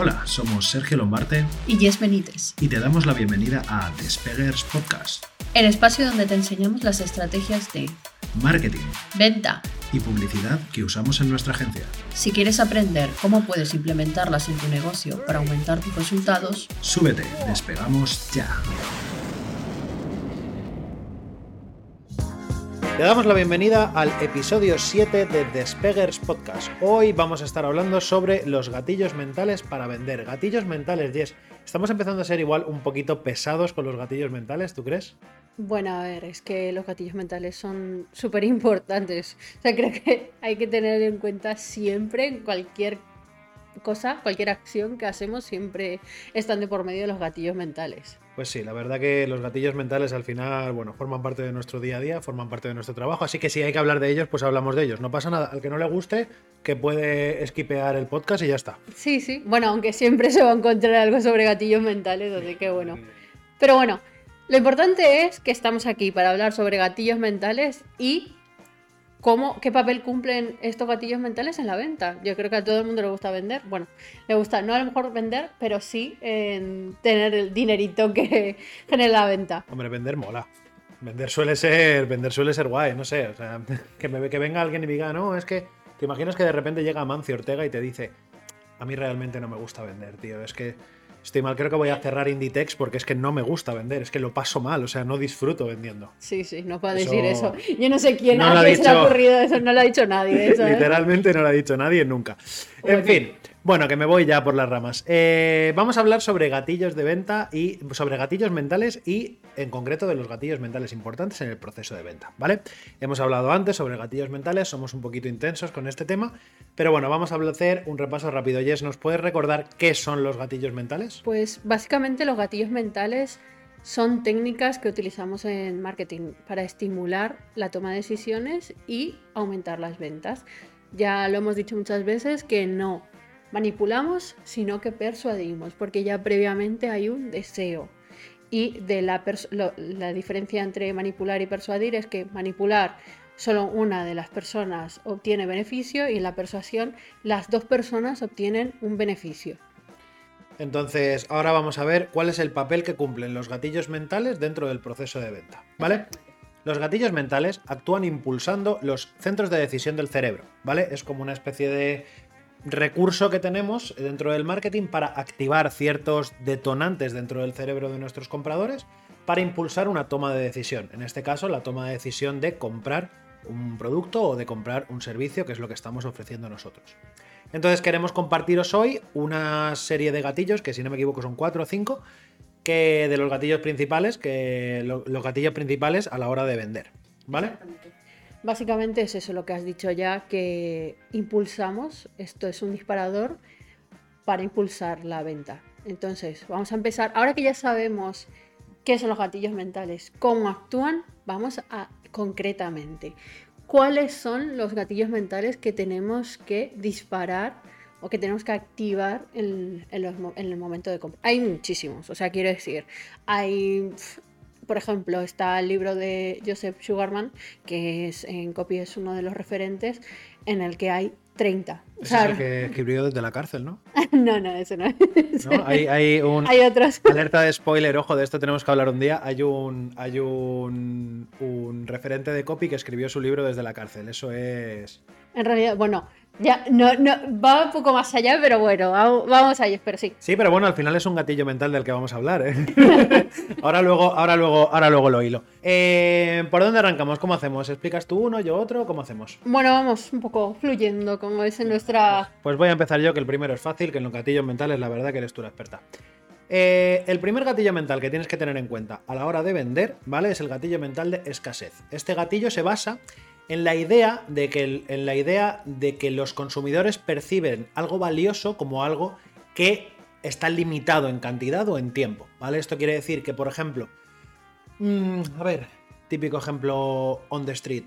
Hola, somos Sergio Lombarte y Jess Benítez, y te damos la bienvenida a Despeggers Podcast, el espacio donde te enseñamos las estrategias de marketing, venta y publicidad que usamos en nuestra agencia. Si quieres aprender cómo puedes implementarlas en tu negocio para aumentar tus resultados, súbete, despegamos ya. Te damos la bienvenida al episodio 7 de Despeggers Podcast. Hoy vamos a estar hablando sobre los gatillos mentales para vender. Gatillos mentales, Jess. Estamos empezando a ser igual un poquito pesados con los gatillos mentales, ¿tú crees? Bueno, a ver, es que los gatillos mentales son súper importantes. O sea, creo que hay que tener en cuenta siempre cualquier cosa, cualquier acción que hacemos, siempre están de por medio de los gatillos mentales. Pues sí, la verdad que los gatillos mentales al final, bueno, forman parte de nuestro día a día, forman parte de nuestro trabajo, así que si hay que hablar de ellos, pues hablamos de ellos. No pasa nada, al que no le guste, que puede esquipear el podcast y ya está. Sí, sí, bueno, aunque siempre se va a encontrar algo sobre gatillos mentales, así que bueno. Pero bueno, lo importante es que estamos aquí para hablar sobre gatillos mentales y ¿Cómo, ¿Qué papel cumplen estos gatillos mentales en la venta? Yo creo que a todo el mundo le gusta vender. Bueno, le gusta no a lo mejor vender, pero sí en tener el dinerito que genera la venta. Hombre, vender mola. Vender suele ser, vender suele ser guay, no sé. O sea, que, me, que venga alguien y diga, no, es que te imaginas que de repente llega Mancio Ortega y te dice, a mí realmente no me gusta vender, tío. Es que Estoy mal, creo que voy a cerrar Inditex porque es que no me gusta vender, es que lo paso mal, o sea, no disfruto vendiendo. Sí, sí, no puedo decir eso. Yo no sé quién ha, se le ha ocurrido eso, no lo ha dicho nadie. Eso, ¿eh? Literalmente no lo ha dicho nadie nunca. En fin, bueno, que me voy ya por las ramas. Eh, vamos a hablar sobre gatillos de venta y sobre gatillos mentales y en concreto de los gatillos mentales importantes en el proceso de venta, ¿vale? Hemos hablado antes sobre gatillos mentales, somos un poquito intensos con este tema, pero bueno, vamos a hacer un repaso rápido. Jess, ¿nos puedes recordar qué son los gatillos mentales? Pues básicamente los gatillos mentales son técnicas que utilizamos en marketing para estimular la toma de decisiones y aumentar las ventas. Ya lo hemos dicho muchas veces que no manipulamos, sino que persuadimos, porque ya previamente hay un deseo. Y de la, la diferencia entre manipular y persuadir es que manipular solo una de las personas obtiene beneficio y en la persuasión las dos personas obtienen un beneficio. Entonces, ahora vamos a ver cuál es el papel que cumplen los gatillos mentales dentro del proceso de venta, ¿vale? Los gatillos mentales actúan impulsando los centros de decisión del cerebro, ¿vale? Es como una especie de recurso que tenemos dentro del marketing para activar ciertos detonantes dentro del cerebro de nuestros compradores para impulsar una toma de decisión. En este caso, la toma de decisión de comprar un producto o de comprar un servicio, que es lo que estamos ofreciendo nosotros. Entonces queremos compartiros hoy una serie de gatillos, que si no me equivoco son cuatro o cinco, de los gatillos principales, que los gatillos principales a la hora de vender. ¿Vale? Básicamente es eso lo que has dicho ya, que impulsamos, esto es un disparador para impulsar la venta. Entonces, vamos a empezar, ahora que ya sabemos qué son los gatillos mentales, cómo actúan, vamos a concretamente, cuáles son los gatillos mentales que tenemos que disparar o que tenemos que activar en, el momento de compra. Hay muchísimos, o sea, quiero decir, hay por ejemplo, está el libro de Joseph Sugarman, que es en copia es uno de los referentes, en el que hay 30. es el que escribió desde la cárcel, ¿no? no, no, eso no es. ¿No? Hay, hay, un, hay otros. Alerta de spoiler, ojo, de esto tenemos que hablar un día. Hay un, hay un, un referente de copy que escribió su libro desde la cárcel. Eso es. En realidad, bueno, ya, no, no, va un poco más allá, pero bueno, vamos a ello, pero sí. Sí, pero bueno, al final es un gatillo mental del que vamos a hablar, ¿eh? ahora luego, ahora luego, ahora luego lo hilo. Eh, ¿Por dónde arrancamos? ¿Cómo hacemos? ¿Explicas tú uno, yo otro? ¿Cómo hacemos? Bueno, vamos un poco fluyendo, como es en nuestra. Pues voy a empezar yo, que el primero es fácil, que en los gatillos mentales la verdad que eres tú la experta. Eh, el primer gatillo mental que tienes que tener en cuenta a la hora de vender, ¿vale? Es el gatillo mental de escasez. Este gatillo se basa en la idea de que, en la idea de que los consumidores perciben algo valioso como algo que está limitado en cantidad o en tiempo, ¿vale? Esto quiere decir que, por ejemplo, mm, a ver, típico ejemplo on the street,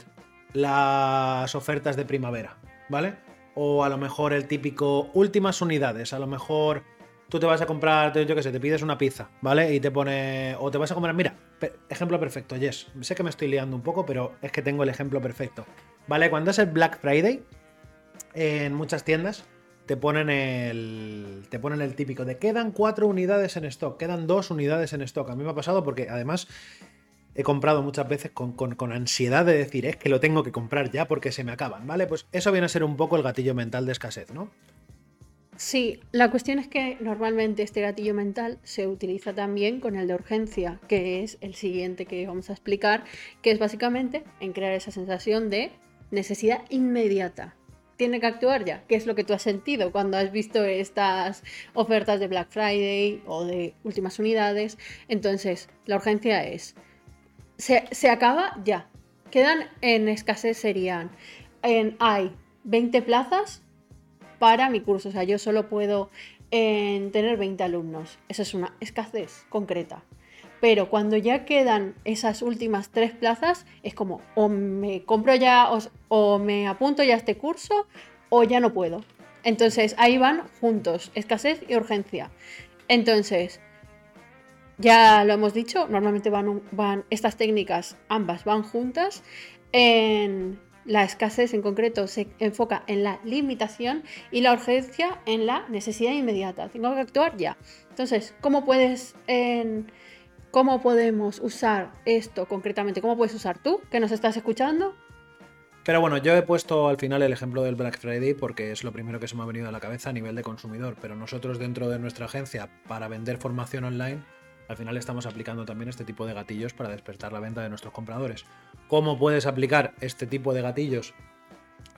las ofertas de primavera, ¿vale? O a lo mejor el típico últimas unidades, a lo mejor tú te vas a comprar, yo qué sé, te pides una pizza, ¿vale? Y te pone, o te vas a comprar, mira, ejemplo perfecto, yes, sé que me estoy liando un poco, pero es que tengo el ejemplo perfecto, ¿vale? Cuando es el Black Friday, en muchas tiendas te ponen el. Te ponen el típico de quedan cuatro unidades en stock, quedan dos unidades en stock. A mí me ha pasado porque además he comprado muchas veces con, con, ansiedad de decir, es que lo tengo que comprar ya porque se me acaban, ¿vale? Pues eso viene a ser un poco el gatillo mental de escasez, ¿no? Sí, la cuestión es que normalmente este gatillo mental se utiliza también con el de urgencia, que es el siguiente que vamos a explicar, que es básicamente en crear esa sensación de necesidad inmediata. Tiene que actuar ya, que es lo que tú has sentido cuando has visto estas ofertas de Black Friday o de últimas unidades. Entonces, la urgencia es, se, acaba ya. Quedan en escasez serían, en, hay 20 plazas para mi curso, o sea, yo solo puedo tener 20 alumnos. Esa es una escasez concreta. Pero cuando ya quedan esas últimas tres plazas, es como o me compro ya o, me apunto ya a este curso o ya no puedo. Entonces ahí van juntos, escasez y urgencia. Entonces, ya lo hemos dicho, normalmente van, van estas técnicas, ambas van juntas. En la escasez en concreto se enfoca en la limitación y la urgencia en la necesidad inmediata. Tengo que actuar ya. Entonces, ¿cómo puedes ¿Cómo podemos usar esto concretamente? ¿Cómo puedes usar tú que nos estás escuchando? Pero bueno, yo he puesto al final el ejemplo del Black Friday porque es lo primero que se me ha venido a la cabeza a nivel de consumidor. Pero nosotros dentro de nuestra agencia, para vender formación online, al final estamos aplicando también este tipo de gatillos para despertar la venta de nuestros compradores. ¿Cómo puedes aplicar este tipo de gatillos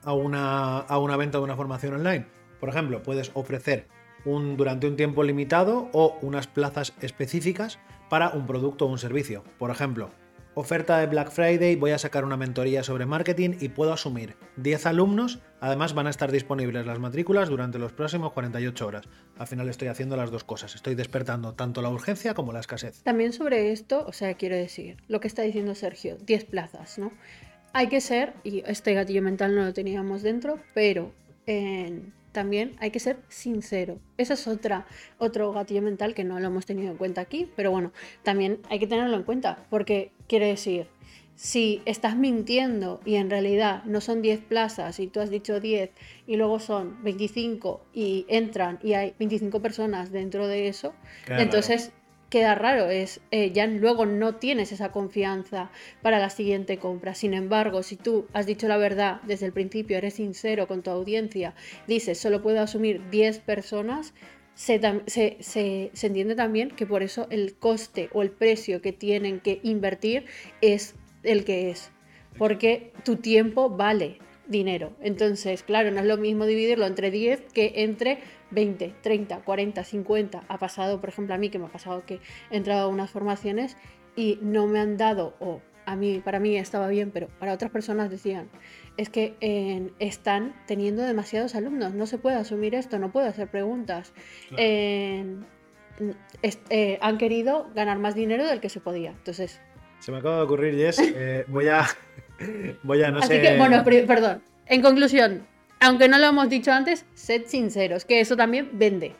a una, a una venta de una formación online? Por ejemplo, puedes ofrecer un, durante un tiempo limitado o unas plazas específicas para un producto o un servicio. Por ejemplo, oferta de Black Friday, voy a sacar una mentoría sobre marketing y puedo asumir 10 alumnos, además van a estar disponibles las matrículas durante los próximos 48 horas. Al final estoy haciendo las dos cosas, estoy despertando tanto la urgencia como la escasez. También sobre esto, o sea, quiero decir, lo que está diciendo Sergio, 10 plazas, ¿no? Hay que ser, y este gatillo mental no lo teníamos dentro, pero en también hay que ser sincero. Esa es otra, otro gatillo mental que no lo hemos tenido en cuenta aquí, pero bueno, también hay que tenerlo en cuenta, porque quiere decir, si estás mintiendo y en realidad no son 10 plazas y tú has dicho 10 y luego son 25 y entran y hay 25 personas dentro de eso, entonces queda raro, es eh, ya luego no tienes esa confianza para la siguiente compra. Sin embargo, si tú has dicho la verdad desde el principio, eres sincero con tu audiencia, dices solo puedo asumir 10 personas, se, se, entiende también que por eso el coste o el precio que tienen que invertir es el que es. Porque tu tiempo vale dinero. Entonces, claro, no es lo mismo dividirlo entre 10 que entre 20, 30, 40, 50. Ha pasado, por ejemplo, a mí que me ha pasado que he entrado a unas formaciones y no me han dado, o a mí, para mí estaba bien, pero para otras personas decían, es que están teniendo demasiados alumnos, no se puede asumir esto, no puedo hacer preguntas. Eh, han querido ganar más dinero del que se podía. Entonces. Se me acaba de ocurrir, Jess. Eh, voy a. voy a, no Así que, bueno, perdón. En conclusión, aunque no lo hemos dicho antes, sed sinceros, que eso también vende.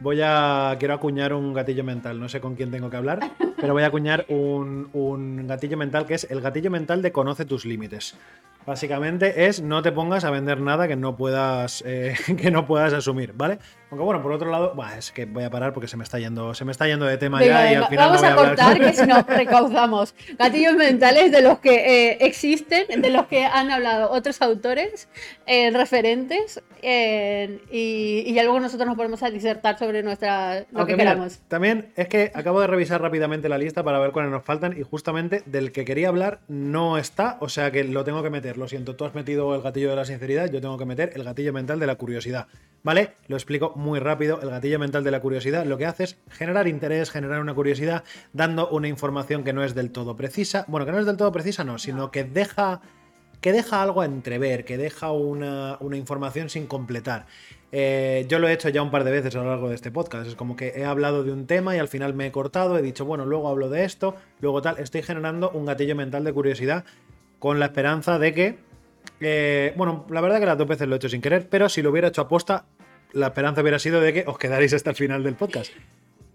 Voy a. Quiero acuñar un gatillo mental. No sé con quién tengo que hablar, pero voy a acuñar un, un gatillo mental que es el gatillo mental de conoce tus límites. Básicamente es no te pongas a vender nada que no puedas, eh, que no puedas asumir, ¿vale? Aunque bueno, por otro lado, es que voy a parar porque se me está yendo, se me está yendo de tema ya y al final Vamos a, cortar que si no recaudamos gatillos mentales de los que eh, existen, de los que han hablado otros autores, eh, referentes, y, ya luego nosotros nos ponemos a disertar sobre nuestra lo que queramos. También es que acabo de revisar rápidamente la lista para ver cuáles nos faltan y justamente del que quería hablar no está, o sea que lo tengo que meter lo siento, tú has metido el gatillo de la sinceridad, yo tengo que meter el gatillo mental de la curiosidad. ¿Vale? Lo explico muy rápido. El gatillo mental de la curiosidad lo que hace es generar interés, generar una curiosidad, dando una información que no es del todo precisa. Bueno, que no es del todo precisa, no, sino que deja que deja algo a entrever, que deja una, información sin completar. Eh, yo lo he hecho ya un par de veces a lo largo de este podcast. Es como que he hablado de un tema y al final me he cortado, he dicho, bueno, luego hablo de esto, luego tal. Estoy generando un gatillo mental de curiosidad con la esperanza de que, eh, bueno, la verdad que las dos veces lo he hecho sin querer, pero si lo hubiera hecho aposta, la esperanza hubiera sido de que os quedaréis hasta el final del podcast.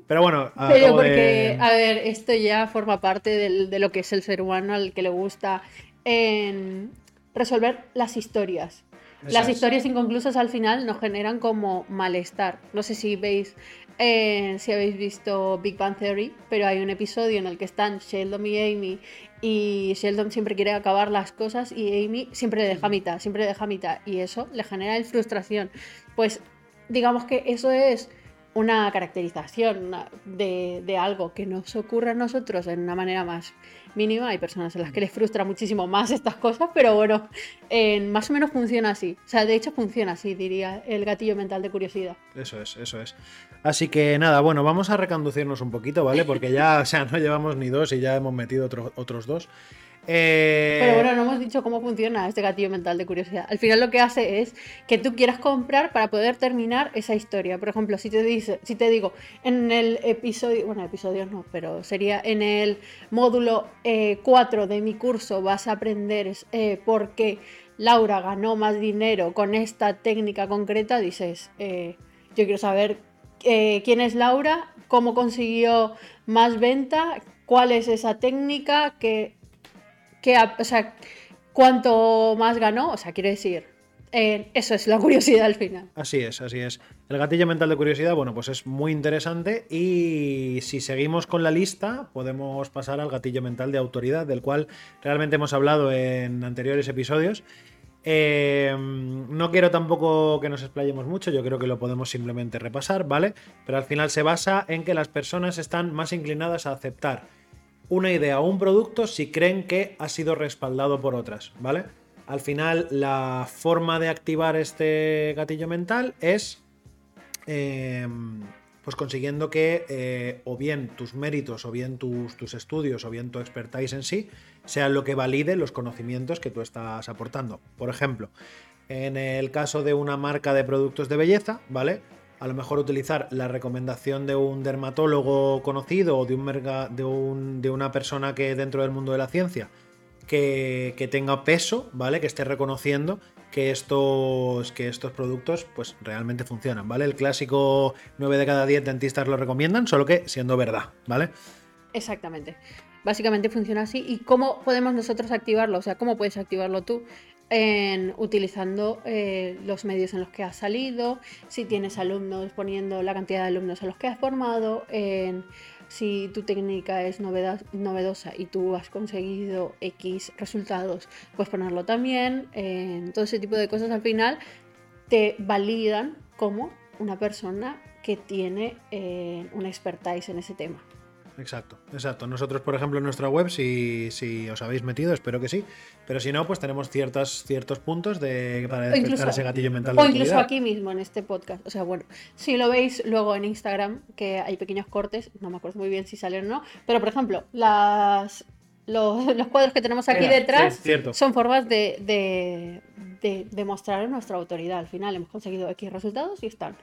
Pero bueno, pero porque, a ver, esto ya forma parte de lo que es el ser humano al que le gusta en resolver las historias. Las historias inconclusas al final nos generan como malestar. No sé si veis, eh, si habéis visto Big Bang Theory, pero hay un episodio en el que están Sheldon y Amy y Sheldon siempre quiere acabar las cosas y Amy siempre le deja mitad, siempre le deja mitad y eso le genera frustración. Pues digamos que eso es una caracterización de, de algo que nos ocurre a nosotros en una manera más mínima. Hay personas en las que les frustra muchísimo más estas cosas, pero bueno, en- más o menos funciona así. O sea, de hecho funciona así, diría el gatillo mental de curiosidad. Eso es, eso es. Así que nada, bueno, vamos a reconducirnos un poquito, ¿vale? Porque ya, o sea, no llevamos ni dos y ya hemos metido otro- otros dos. Eh, Pero bueno, no hemos dicho cómo funciona este gatillo mental de curiosidad. Al final lo que hace es que tú quieras comprar para poder terminar esa historia. Por ejemplo, si te dice, si te digo, en el episodio, bueno, episodios no, pero sería en el módulo 4 de mi curso vas a aprender eh, por qué Laura ganó más dinero con esta técnica concreta, dices, eh, yo quiero saber eh, quién es Laura, cómo consiguió más venta, cuál es esa técnica que que, o sea, cuanto más ganó, o sea, quiero decir, eh, eso es la curiosidad al final. Así es, así es. El gatillo mental de curiosidad, bueno, pues es muy interesante y si seguimos con la lista, podemos pasar al gatillo mental de autoridad, del cual realmente hemos hablado en anteriores episodios. Eh, no quiero tampoco que nos explayemos mucho, yo creo que lo podemos simplemente repasar, ¿vale? Pero al final se basa en que las personas están más inclinadas a aceptar una idea o un producto si creen que ha sido respaldado por otras, ¿vale? Al final, la forma de activar este gatillo mental es eh, pues consiguiendo que eh, o bien tus méritos, o bien tus, tus estudios, o bien tu expertise en sí, sean lo que valide los conocimientos que tú estás aportando. Por ejemplo, en el caso de una marca de productos de belleza, ¿vale? A lo mejor utilizar la recomendación de un dermatólogo conocido o de, un de una persona que dentro del mundo de la ciencia que, que tenga peso, ¿vale? Que esté reconociendo que estos, que estos productos pues realmente funcionan, ¿vale? El clásico 9 de cada 10 dentistas lo recomiendan, solo que siendo verdad, ¿vale? Exactamente. Básicamente funciona así. ¿Y cómo podemos nosotros activarlo? O sea, ¿cómo puedes activarlo tú? En, utilizando eh, los medios en los que has salido, si tienes alumnos, poniendo la cantidad de alumnos a los que has formado, en, si tu técnica es novedosa y tú has conseguido X resultados, pues ponerlo también. en todo ese tipo de cosas al final te validan como una persona que tiene eh, una expertise en ese tema. Exacto, exacto. Nosotros, por ejemplo, en nuestra web, si, si os habéis metido, espero que sí. Pero si no, pues tenemos ciertas, ciertos puntos de, para incluso- ese gatillo mental. de O incluso aquí mismo en este podcast. O sea, bueno, si lo veis luego en Instagram, que hay pequeños cortes, no me acuerdo muy bien si salen o no, pero por ejemplo, las, los, los cuadros que tenemos aquí Mira, detrás son formas de, de, de demostrar nuestra autoridad. Al final hemos conseguido X resultados y están.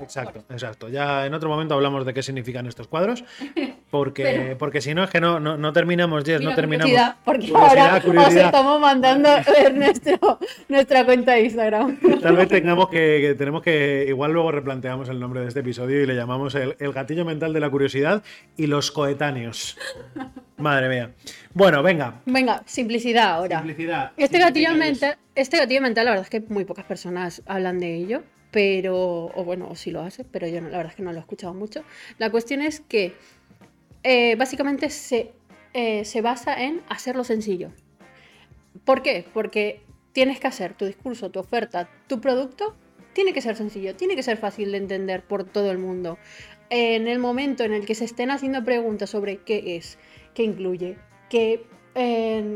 Exacto, exacto. Ya en otro momento hablamos de qué significan estos cuadros, porque, Pero- porque si no es que no, no, no terminamos, Jess, no terminamos. Curiosidad, porque Curiosidad, ahora os curiosidad. estamos mandando ver nuestro, nuestra cuenta de Instagram. Tal vez tengamos que, que tenemos que, igual luego replanteamos el nombre de este episodio y le llamamos el, el gatillo mental de la curiosidad y los coetáneos. Madre mía. Bueno, venga. Venga, simplicidad ahora. Simplicidad. Este gatillo, mental, este gatillo mental, la verdad es que muy pocas personas hablan de ello, pero, o bueno, o sí lo hace, pero yo no, la verdad es que no lo he escuchado mucho. La cuestión es que eh, básicamente se, eh, se basa en hacerlo sencillo. ¿Por qué? Porque tienes que hacer tu discurso, tu oferta, tu producto, tiene que ser sencillo, tiene que ser fácil de entender por todo el mundo. En el momento en el que se estén haciendo preguntas sobre qué es, qué incluye, qué,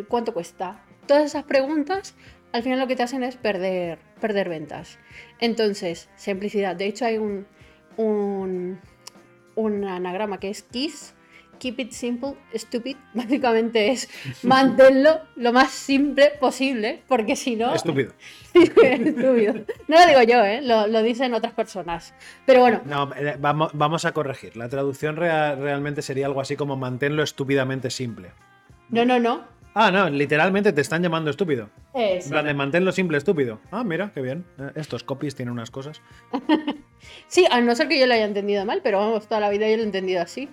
cuánto cuesta, todas esas preguntas, al final lo que te hacen es perder, perder ventas. Entonces, simplicidad. De hecho, hay un, un, un anagrama que es KISS. Keep it simple, stupid. Básicamente es manténlo lo más simple posible, porque si no. Estúpido. Estúpido. No lo digo yo, ¿eh? lo, lo dicen otras personas. Pero bueno, No, eh, vamos, vamos a corregir. La traducción rea- realmente sería algo así como manténlo estúpidamente simple. no, no, no. Ah, no, literalmente te están llamando estúpido. Es- En plan de manténlo simple estúpido. Ah, mira, qué bien. Eh, Estos copies tienen unas cosas. Sí, a no ser que yo lo haya entendido mal, pero vamos, toda la vida yo lo he entendido así.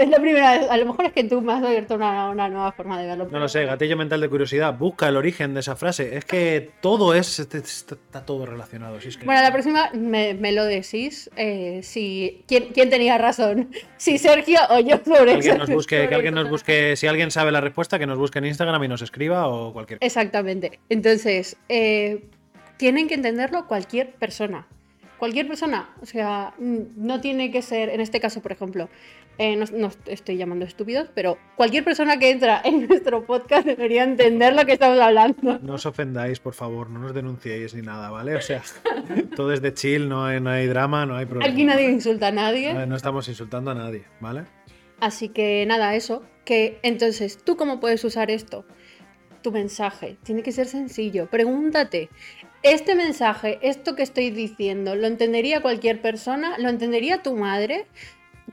Es la primera vez. A lo mejor es que tú me has abierto una, una nueva forma de verlo. No lo sé, gatillo mental de curiosidad. Busca el origen de esa frase. Es que todo es. Está, está todo relacionado. si es que- Bueno, la próxima me, me lo decís. eh, si, ¿quién, quién tenía razón? Si Sergio o yo sobre Que alguien nos busque, que alguien nos busque, si alguien sabe la respuesta, que nos busque en Instagram y nos escriba o cualquier. Exactamente. Entonces, eh, tienen que entenderlo cualquier persona. Cualquier persona. O sea, mm, no tiene que ser, en este caso, por ejemplo, eh, no, no estoy llamando estúpidos, pero cualquier persona que entra en nuestro podcast debería entender lo que estamos hablando. No os ofendáis, por favor, no nos denunciéis ni nada, ¿vale? O sea, todo es de chill, no hay, no hay drama, no hay problema. Aquí nadie insulta a nadie. No, no estamos insultando a nadie, ¿vale? Así que nada, eso. Que entonces, ¿tú cómo puedes usar esto? Tu mensaje. Tiene que ser sencillo. Pregúntate, ¿este mensaje, esto que estoy diciendo, lo entendería cualquier persona? ¿Lo entendería tu madre?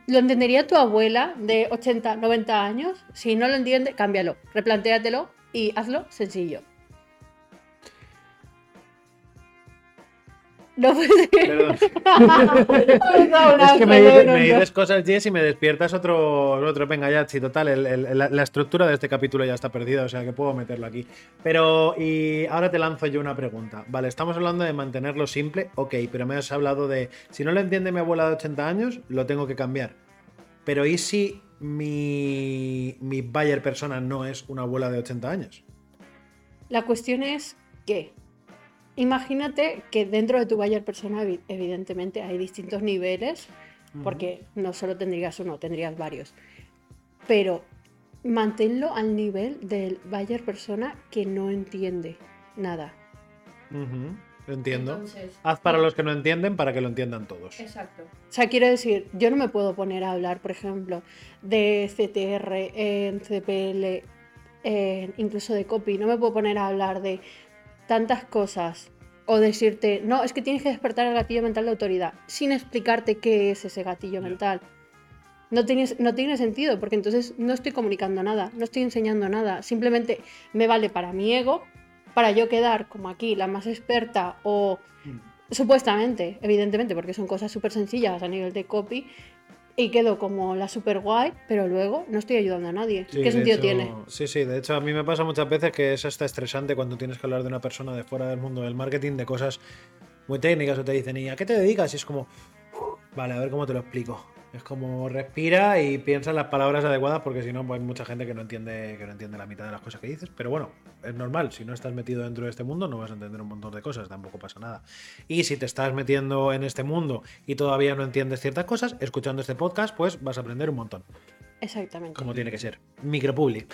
¿Lo entendería tu abuela de 80, 90 años? Si no lo entiende, cámbialo, replantéatelo y hazlo sencillo. No puede ser. Perdón. es Es que me, dices- me dices cosas, Jess, y me despiertas otro, otro. Venga, ya, sí, total, el- el- la, la estructura de este capítulo ya está perdida, o sea que puedo meterlo aquí. Pero, y ahora te lanzo yo una pregunta. Vale, estamos hablando de mantenerlo simple, ok, pero me has hablado de, si no lo entiende mi abuela de 80 años, lo tengo que cambiar. Pero ¿y si mi, mi buyer persona no es una abuela de 80 años? La cuestión es que imagínate que dentro de tu buyer persona evi- evidentemente hay distintos niveles, porque no solo tendrías uno, tendrías varios. Pero manténlo al nivel del buyer persona que no entiende nada. Ujú, Entiendo. Entonces, Haz para los que no entienden para que lo entiendan todos. Exacto. O sea, quiero decir, yo no me puedo poner a hablar, por ejemplo, de CTR en CPL, incluso de copy. No me puedo poner a hablar de tantas cosas o decirte, no, es que tienes que despertar el gatillo mental de autoridad, sin explicarte qué es ese gatillo mental. No tiene, no tiene sentido, porque entonces no estoy comunicando nada, no estoy enseñando nada. Simplemente me vale para mi ego, para yo quedar como aquí la más experta o Supuestamente, evidentemente, porque son cosas súper sencillas a nivel de copy y quedo como la super guay, pero luego no estoy ayudando a nadie. Sí, ¿Qué sentido hecho- tiene? Sí, sí, de hecho a mí me pasa muchas veces que es hasta estresante cuando tienes que hablar de una persona de fuera del mundo del marketing, de cosas muy técnicas o te dicen, ¿y a qué te dedicas? Y es como, "Uf, vale, a ver cómo te lo explico. Es como respira y piensa en las palabras adecuadas porque si no pues hay mucha gente que no entiende que no entiende la mitad de las cosas que dices, pero bueno, es normal, si no estás metido dentro de este mundo no vas a entender un montón de cosas, tampoco pasa nada. Y si te estás metiendo en este mundo y todavía no entiendes ciertas cosas, escuchando este podcast, pues vas a aprender un montón Exactamente. como tiene que ser. Micropubli.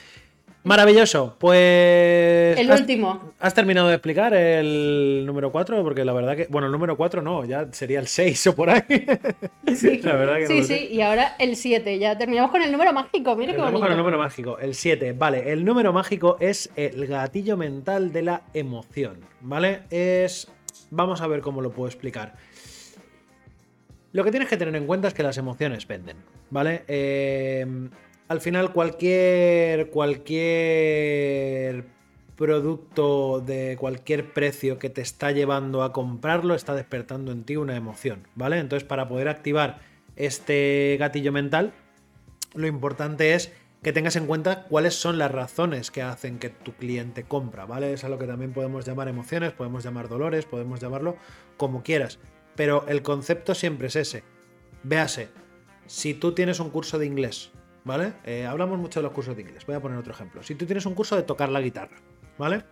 Maravilloso. Pues. El has- último. ¿Has terminado de explicar el número 4? Porque la verdad que. Bueno, el número 4 no, ya sería el 6 o por ahí. Sí, La verdad que sí, sí, y ahora el 7. Ya terminamos con el número mágico. Mira qué bonito. con el número mágico, el 7. Vale, el número mágico es el gatillo mental de la emoción. ¿Vale? Es. Vamos a ver cómo lo puedo explicar. Lo que tienes que tener en cuenta es que las emociones venden, ¿vale? Eh, al final cualquier cualquier producto de cualquier precio que te está llevando a comprarlo está despertando en ti una emoción, ¿vale? Entonces para poder activar este gatillo mental, lo importante es que tengas en cuenta cuáles son las razones que hacen que tu cliente compra, ¿vale? Es a lo que también podemos llamar emociones, podemos llamar dolores, podemos llamarlo como quieras. Pero el concepto siempre es ese. Véase, si tú tienes un curso de inglés, ¿vale? Eh, hablamos mucho de los cursos de inglés. Voy a poner otro ejemplo. Si tú tienes un curso de tocar la guitarra, ¿vale?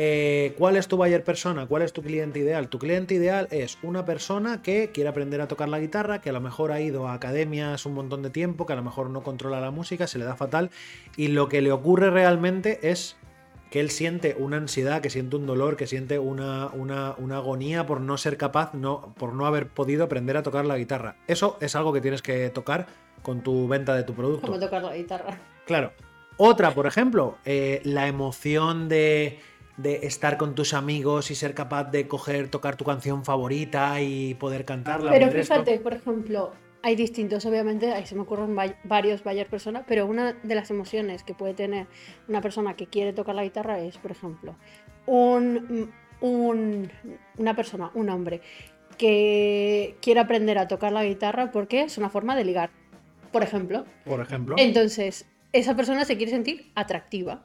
Eh, ¿Cuál es tu buyer persona? ¿Cuál es tu cliente ideal? Tu cliente ideal es una persona que quiere aprender a tocar la guitarra, que a lo mejor ha ido a academias un montón de tiempo, que a lo mejor no controla la música, se le da fatal, y lo que le ocurre realmente es que él siente una ansiedad, que siente un dolor, que siente una, una, una agonía por no ser capaz, no, por no haber podido aprender a tocar la guitarra. Eso es algo que tienes que tocar con tu venta de tu producto. Como tocar la guitarra. Claro. Otra, por ejemplo, eh, la emoción de, de estar con tus amigos y ser capaz de coger, tocar tu canción favorita y poder cantarla. Pero esto. fíjate, por ejemplo, hay distintos, obviamente, ahí se me ocurren va- varios buyer personas, pero una de las emociones que puede tener una persona que quiere tocar la guitarra es, por ejemplo, un, un- una persona, un hombre, que quiere aprender a tocar la guitarra porque es una forma de ligar. Por ejemplo. Por ejemplo. Entonces, esa persona se quiere sentir atractiva.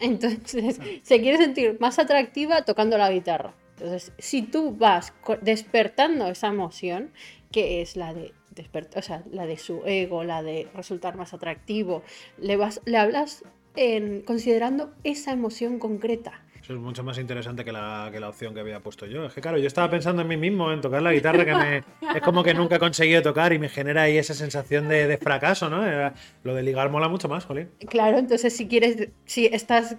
Entonces, se quiere sentir más atractiva tocando la guitarra. Entonces, si tú vas despertando esa emoción, que es la de despertar, o sea, la de su ego, la de resultar más atractivo, le vas, le hablas en, considerando esa emoción concreta. Eso es mucho más interesante que la, que la opción que había puesto yo. Es que claro, yo estaba pensando en mí mismo, en tocar la guitarra, que me, es como que nunca he conseguido tocar y me genera ahí esa sensación de, de fracaso, ¿no? Era- Lo de ligar mola mucho más, jolín. Claro, entonces si quieres, si estás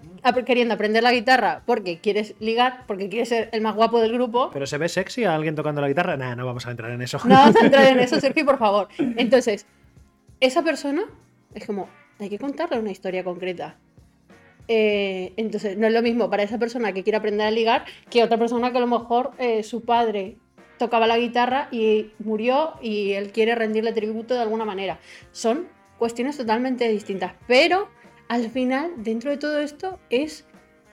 queriendo aprender la guitarra porque quieres ligar, porque quieres ser el más guapo del grupo, ¿Pero se ve sexy a alguien tocando la guitarra? Nah, no vamos a entrar en eso. No vamos a entrar en eso, Sergio, por favor. Entonces, esa persona es como, hay que contarle una historia concreta. Eh, entonces, no es lo mismo para esa persona que quiere aprender a ligar que otra persona que a lo mejor eh, su padre tocaba la guitarra y murió y él quiere rendirle tributo de alguna manera. Son cuestiones totalmente distintas, pero al final, dentro de todo esto, es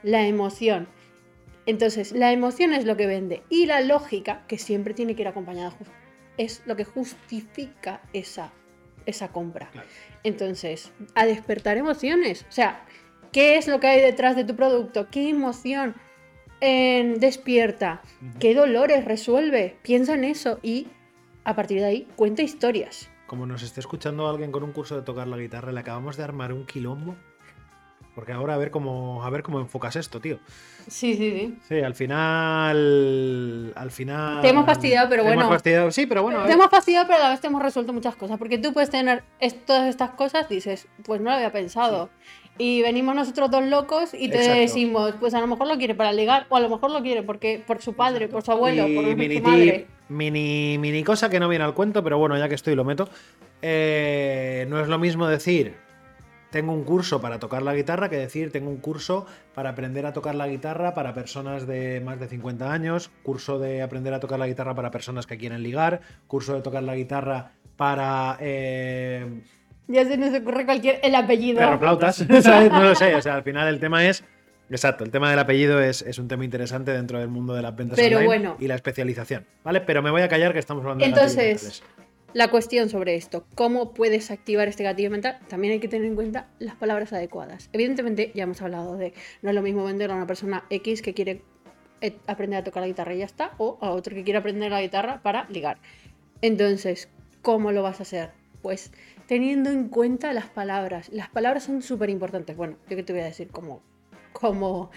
la emoción. Entonces, la emoción es lo que vende y la lógica, que siempre tiene que ir acompañada, es lo que justifica esa, esa compra. Entonces, a despertar emociones. O sea, ¿qué es lo que hay detrás de tu producto? ¿Qué emoción eh, despierta? ¿Qué dolores resuelve? Piensa en eso y a partir de ahí cuenta historias. Como nos esté escuchando alguien con un curso de tocar la guitarra, le acabamos de armar un quilombo. Porque ahora a ver cómo, a ver cómo enfocas esto, tío. Sí, sí, sí. Sí, al final. Al final. Te hemos fastidiado, pero te hemos bueno. fastidiado. Sí, pero bueno. Te hemos fastidiado, pero a la vez te hemos resuelto muchas cosas. Porque tú puedes tener todas estas cosas, dices, pues no lo había pensado. Y venimos nosotros dos locos y te Exacto. decimos, pues a lo mejor lo quiere para ligar, o a lo mejor lo quiere porque por su padre, por su abuelo, Y por mini su madre. tip, mini, mini cosa que no viene al cuento, pero bueno, ya que estoy lo meto. Eh, no es lo mismo decir tengo un curso para tocar la guitarra que decir tengo un curso para aprender a tocar la guitarra para personas de más de 50 años, curso de aprender a tocar la guitarra para personas que quieren ligar, curso de tocar la guitarra para eh, Ya se nos ocurre cualquier el apellido. perroflautas, ¿sabes? No lo sé, o sea, al final el tema es... Exacto, el tema del apellido es, es un tema interesante dentro del mundo de las ventas Pero online bueno. y la especialización, ¿vale? Pero me voy a callar que estamos hablando de gatillos Entonces, la cuestión sobre esto, cómo puedes activar este gatillo mental, también hay que tener en cuenta las palabras adecuadas. Evidentemente, ya hemos hablado de no es lo mismo vender a una persona X que quiere eh, aprender a tocar la guitarra y ya está, o a otro que quiere aprender la guitarra para ligar. Entonces, ¿cómo lo vas a hacer? Pues teniendo en cuenta las palabras. Las palabras son súper importantes. Bueno, yo que te voy a decir como, como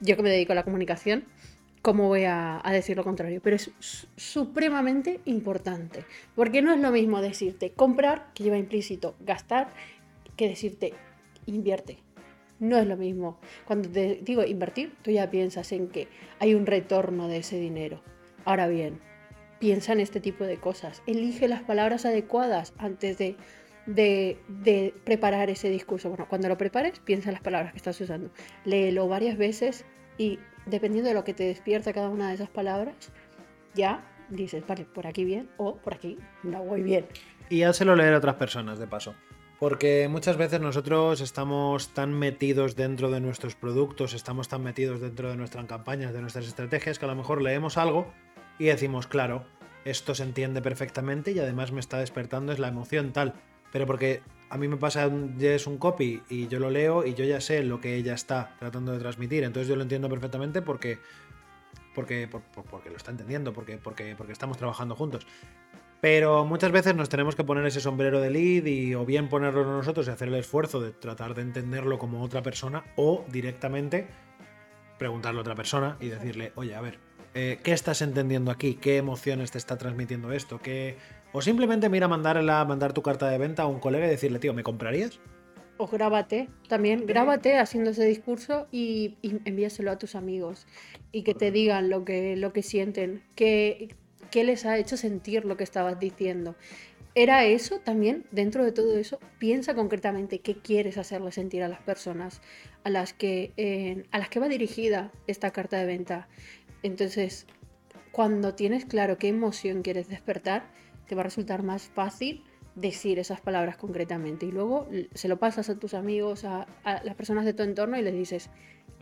yo que me dedico a la comunicación, cómo voy a, decir lo contrario, pero es su- supremamente importante, porque no es lo mismo decirte comprar, que lleva implícito gastar, que decirte invierte. No es lo mismo. Cuando te digo invertir, tú ya piensas en que hay un retorno de ese dinero. Ahora bien, piensa en este tipo de cosas. Elige las palabras adecuadas antes de, de, de preparar ese discurso. Bueno, cuando lo prepares, piensa en las palabras que estás usando. Léelo varias veces y dependiendo de lo que te despierta cada una de esas palabras, ya dices, vale, por aquí bien o por aquí no voy bien. Y házelo leer a otras personas, de paso. Porque muchas veces nosotros estamos tan metidos dentro de nuestros productos, estamos tan metidos dentro de nuestras campañas, de nuestras estrategias, que a lo mejor leemos algo y decimos, claro, esto se entiende perfectamente y además me está despertando es la emoción tal. Pero porque a mí me pasa, es un copy y yo lo leo y yo ya sé lo que ella está tratando de transmitir. Entonces yo lo entiendo perfectamente porque, porque, por- por- porque lo está entendiendo, porque, porque, porque estamos trabajando juntos. Pero muchas veces nos tenemos que poner ese sombrero de lead y o bien ponerlo nosotros y hacer el esfuerzo de tratar de entenderlo como otra persona o directamente preguntarle a otra persona y decirle, oye, a ver, eh, ¿qué estás entendiendo aquí? ¿Qué emociones te está transmitiendo esto? ¿Qué... O simplemente mira mandarla, mandar tu carta de venta a un colega y decirle, tío, ¿me comprarías? O grábate, también grábate haciendo ese discurso y, y envíaselo a tus amigos y que te digan lo que, lo que sienten, qué, qué les ha hecho sentir lo que estabas diciendo. ¿Era eso también? Dentro de todo eso, piensa concretamente qué quieres hacerle sentir a las personas a las que, eh, a las que va dirigida esta carta de venta. Entonces, cuando tienes claro qué emoción quieres despertar, te va a resultar más fácil decir esas palabras concretamente. Y luego se lo pasas a tus amigos, a, a las personas de tu entorno y les dices,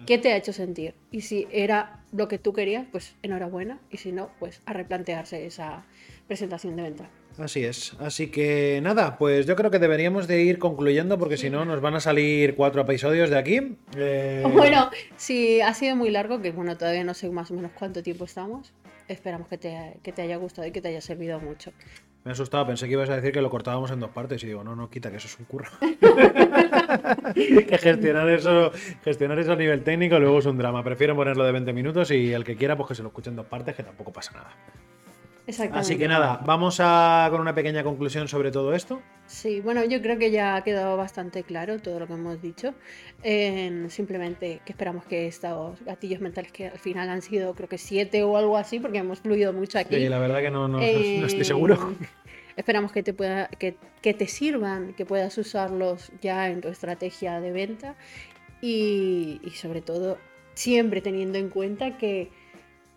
¿qué te ha hecho sentir? Y si era lo que tú querías, pues enhorabuena. Y si no, pues a replantearse esa presentación de venta. Así es. Así que nada, pues yo creo que deberíamos de ir concluyendo porque si no nos van a salir cuatro episodios de aquí. Eh, Bueno, si ha sido muy largo, que bueno, todavía no sé más o menos cuánto tiempo estamos, esperamos que te, que te haya gustado y que te haya servido mucho. Me he asustado, pensé que ibas a decir que lo cortábamos en dos partes y digo, no, no, quita, que eso es un curro. que gestionar eso, gestionar eso a nivel técnico luego es un drama. Prefiero ponerlo de 20 minutos y el que quiera, pues que se lo escuche en dos partes, que tampoco pasa nada. Exactamente. Así que nada, vamos a con una pequeña conclusión sobre todo esto. Sí, bueno, yo creo que ya ha quedado bastante claro todo lo que hemos dicho. En simplemente que esperamos que estos gatillos mentales, que al final han sido creo que siete o algo así, porque hemos fluido mucho aquí. Sí, la verdad que no, no, no Eh, estoy seguro. Esperamos que te, pueda, que, que te sirvan, que puedas usarlos ya en tu estrategia de venta y, y sobre todo siempre teniendo en cuenta que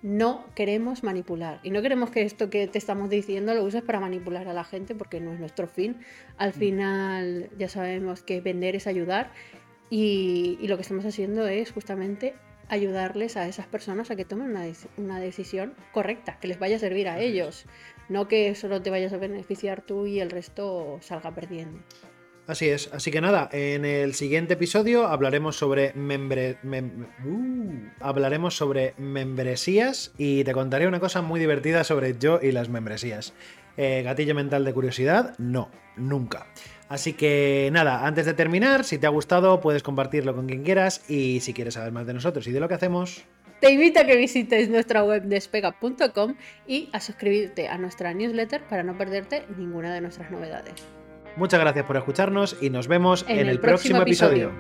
no queremos manipular. Y no queremos que esto que te estamos diciendo lo uses para manipular a la gente porque no es nuestro fin. Al final ya sabemos que vender es ayudar. Y, y lo que estamos haciendo es justamente ayudarles a esas personas a que tomen una, una decisión correcta, que les vaya a servir a ellos, no que solo te vayas a beneficiar tú y el resto salga perdiendo. Así es, así que nada, en el siguiente episodio hablaremos sobre membre- mem- uh, hablaremos sobre membresías y te contaré una cosa muy divertida sobre yo y las membresías. Eh, gatillo mental de curiosidad, no, nunca. Así que nada, antes de terminar, si te ha gustado puedes compartirlo con quien quieras y si quieres saber más de nosotros y de lo que hacemos, Te invito a que visites nuestra web despega.com y a suscribirte a nuestra newsletter para no perderte ninguna de nuestras novedades. Muchas gracias por escucharnos y nos vemos en, el, próximo episodio.